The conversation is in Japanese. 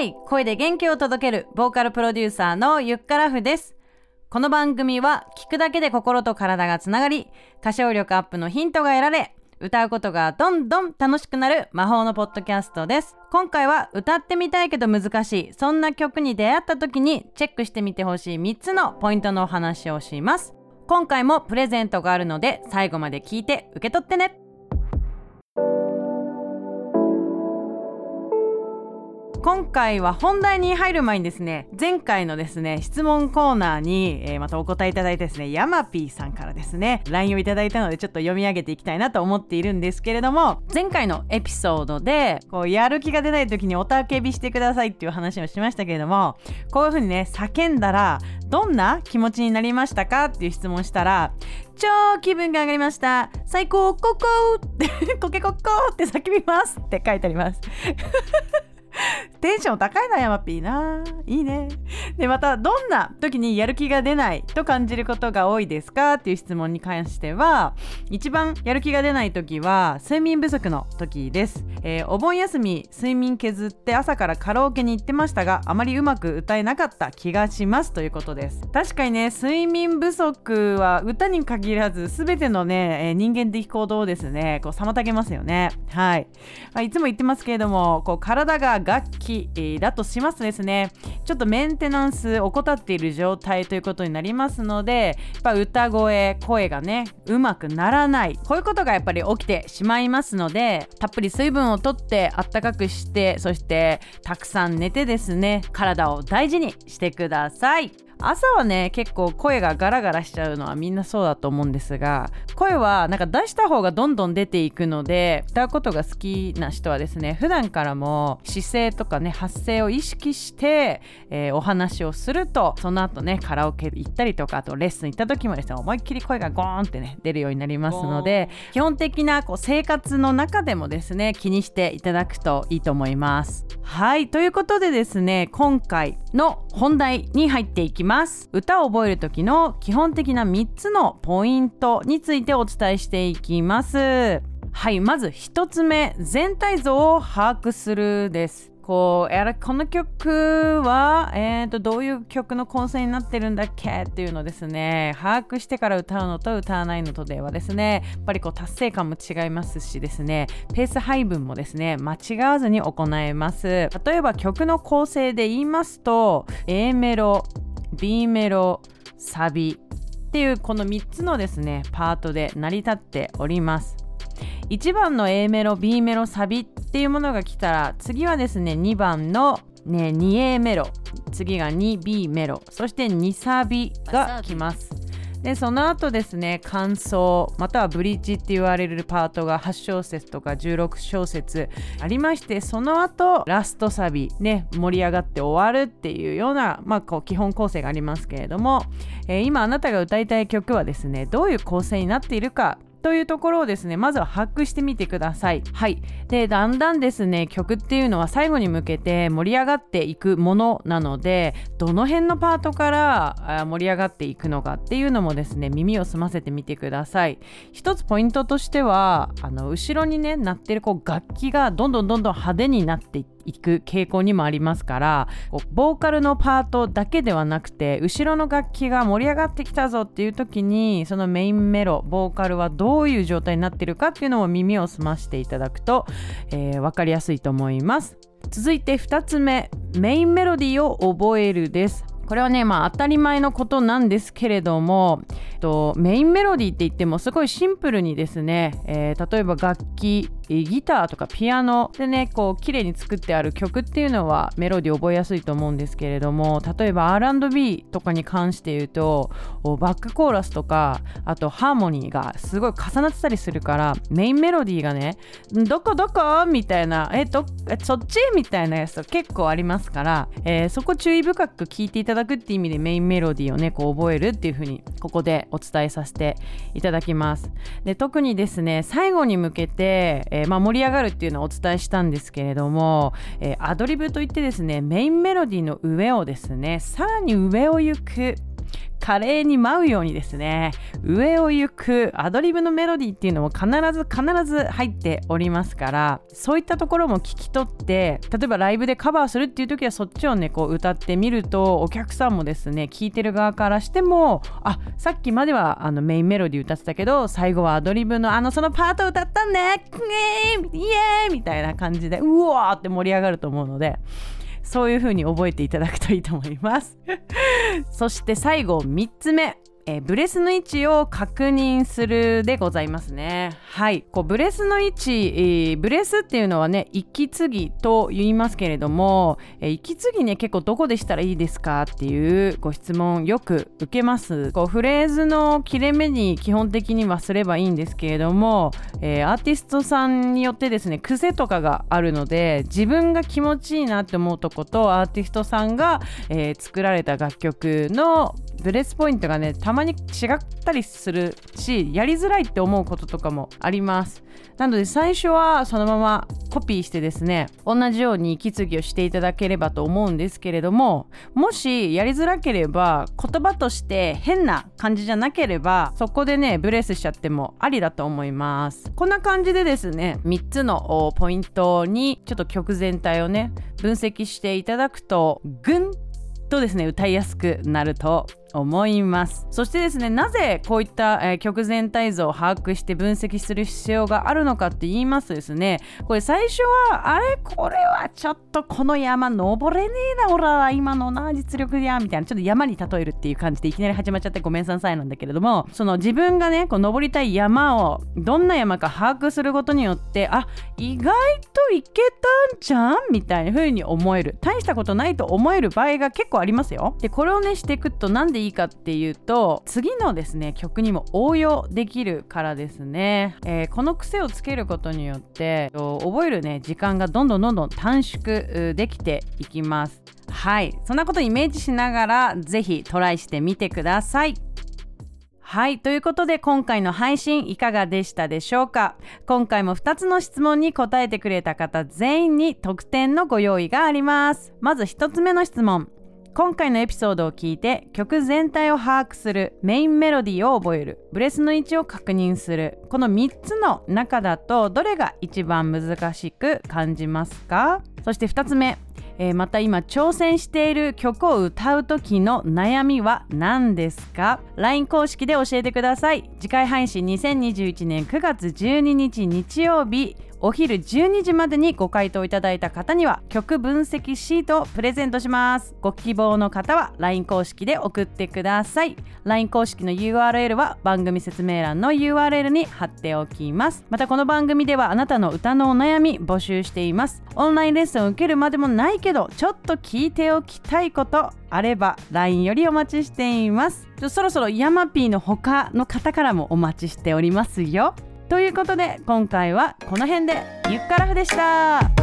イ声で元気を届けるボーカルプロデューサーのゆっからふですこの番組は聞くだけで心と体がつながり歌唱力アップのヒントが得られ歌うことがどんどん楽しくなる魔法のポッドキャストです。今回は歌ってみたいけど難しいそんな曲に出会った時にチェックしてみてほしい3つのポイントのお話をします。今回もプレゼントがあるので最後まで聞いて受け取ってね。今回は本題に入る前にですね前回のですね質問コーナーに、えー、またお答えいただいてですねヤマピーさんからですね LINE をいただいたのでちょっと読み上げていきたいなと思っているんですけれども前回のエピソードでこうやる気が出ない時におたけびしてくださいっていう話をしましたけれどもこういう風にね叫んだらどんな気持ちになりましたかっていう質問したら超気分が上がりました。最高ココって コケコッコって叫びますって書いてあります。テンション高いなヤマピーな。いいね。でまたどんな時にやる気が出ないと感じることが多いですかっていう質問に関しては一番やる気が出ない時は睡眠不足の時です、えー、お盆休み睡眠削って朝からカラオケに行ってましたがあまりうまく歌えなかった気がしますということです。確かにね睡眠不足は歌に限らず全てのね、えー、人間的行動をですね。こう妨げますよね。はい、まあ、いつも言ってますけれどもこう体が楽器、えー、だとしますですね。ちょっとメンテナンス怠っている状態ということになりますのでやっぱ歌声声がねうまくならない。こういうことがやっぱり起きてしまいますのでたっぷり水分をとってあったかくしてそしてたくさん寝てですね体を大事にしてください。朝はね結構声がガラガラしちゃうのはみんなそうだと思うんですが声はなんか出した方がどんどん出ていくので歌うことが好きな人はですね普段からも姿勢とかね発声を意識して、えー、お話をするとその後ねカラオケ行ったりとかあとレッスン行った時もですね思いっきり声がゴーンってね出るようになりますので基本的なこう生活の中でもですね気にしていただくといいと思います。はいということでですね今回の本題に入っていきます。歌を覚える時の基本的な3つのポイントについてお伝えしていきます。はいまず1つ目全体像を把握するです。こうやこの曲は、えーと、どういう曲の構成になってるんだっけっていうのですね把握してから歌うのと歌わないのとではですねやっぱりこう達成感も違いますしですねペース配分もですね間違わずに行えます。例えば曲の構成で言いますと A メロ B メロサビっていうこの3つのですねパートで成り立っております。1番の A メロ B メロサビっていうものが来たら次はですね2番の、ね、2A メロ。次が 2B メロ。そして2サビが来ます。でその後ですね感想またはブリッジって言われるパートが8小節とか16小節ありましてその後ラストサビね盛り上がって終わるっていうような、まあ、こう基本構成がありますけれども、えー、今あなたが歌いたい曲はですねどういう構成になっているかというところをですねまずは把握してみてください。はい。でだんだんですね曲っていうのは最後に向けて盛り上がっていくものなのでどの辺のパートから盛り上がっていくのかっていうのもですね耳を澄ませてみてください。一つポイントとしてはあの後ろにね鳴ってるこう楽器がどんどんどんどん派手になっていっていく傾向にもありますからボーカルのパートだけではなくて後ろの楽器が盛り上がってきたぞっていう時にそのメインメロボーカルはどういう状態になってるかっていうのを耳を澄ましていただくと、えー、分かりやすいと思います。続いて2つ目メインメロディーを覚えるです。これはねまあ当たり前のことなんですけれどもとメインメロディーって言ってもすごいシンプルにですね、えー、例えば楽器ギターとかピアノでねこう綺麗に作ってある曲っていうのはメロディー覚えやすいと思うんですけれども例えば R&B とかに関して言うとバックコーラスとかあとハーモニーがすごい重なってたりするからメインメロディーがねどこどこ？みたいなえどそっち？みたいなやつ結構ありますから、えー、そこ注意深く聞いていただくっていう意味でメインメロディーをねこう覚えるっていう風にここでお伝えさせていただきます。で特にですね最後に向けて、えー、まあ、盛り上がるっていうのをお伝えしたんですけれども、えー、アドリブといってですねメインメロディーの上をですねさらに上を行く華麗に舞うようにですね上を行くアドリブのメロディーっていうのも必ず必ず入っておりますからそういったところも聞き取って例えばライブでカバーするっていう時はそっちをねこう歌ってみるとお客さんもですね聞いてる側からしてもあさっきまではあのメインメロディー歌ってたけど最後はアドリブのあのそのパート歌ったねイエーイ！みたいな感じでうわーって盛り上がると思うのでそういう風に覚えていただくといいと思います。そして最後3つ目。えー、ブレスの位置を確認するでございますね。はい。こうブレスの位置、えー、ブレスっていうのはね、息継ぎと言いますけれども、えー、息継ぎね、結構どこでしたらいいですかっていうご質問よく受けます。こうフレーズの切れ目に基本的にはすればいいんですけれども、えアーティストさんによってですね、癖とかがあるので、自分が気持ちいいなって思うとことアーティストさんが、え作られた楽曲のブレスポイントがねたままに違ったりするしやりづらいって思うこととかもあります。なので最初はそのままコピーしてですね同じように息継ぎをしていただければと思うんですけれどももしやりづらければ言葉として変な感じじゃなければそこでねブレスしちゃってもありだと思います。こんな感じでですね3つのポイントにちょっと曲全体をね分析していただくとぐんとですね歌いやすくなると思います。そしてですねなぜこういった、えー、曲全体像を把握して分析する必要があるのかって言いますとですねこれ最初はあれ？これはちょっとこの山登れねえなほら今のな実力やみたいなちょっと山に例えるっていう感じでいきなり始まっちゃってごめんなさいなんだけれどもその自分がねこう登りたい山をどんな山か把握することによってあ意外といけたんじゃん？みたいな風に思える。大したことないと思える場合が結構ありますよ。でこれをねしていくとなんででいいかっていうと次のですね曲にも応用できるからですね、えー、この癖をつけることによって覚えるね時間がどんどんどんどん短縮できていきますはいそんなことをイメージしながら是非トライしてみてくださいはい。ということで今回の配信いかがでしたでしょうか？今回も2つの質問に答えてくれた方全員に特典のご用意があります。まず1つ目の質問。今回のエピソードを聞いて曲全体を把握するメインメロディーを覚えるブレスの位置を確認するこの3つの中だとどれが一番難しく感じますか？そして2つ目、えー、また今挑戦している曲を歌う時の悩みは何ですか？LINE 公式で教えてください。次回配信2021年9月12日日曜日お昼12時までにご回答いただいた方には曲分析シートをプレゼントします。ご希望の方は LINE 公式で送ってください。LINE 公式の URL は番組説明欄の URL に貼っておきます。またこの番組ではあなたの歌のお悩み募集しています。オンラインレッスンを受けるまでもないけどちょっと聞いておきたいことあれば LINE よりお待ちしています。そろそろヤマピーの他の方からもお待ちしておりますよ。ということで今回はこの辺でゆっからふでした。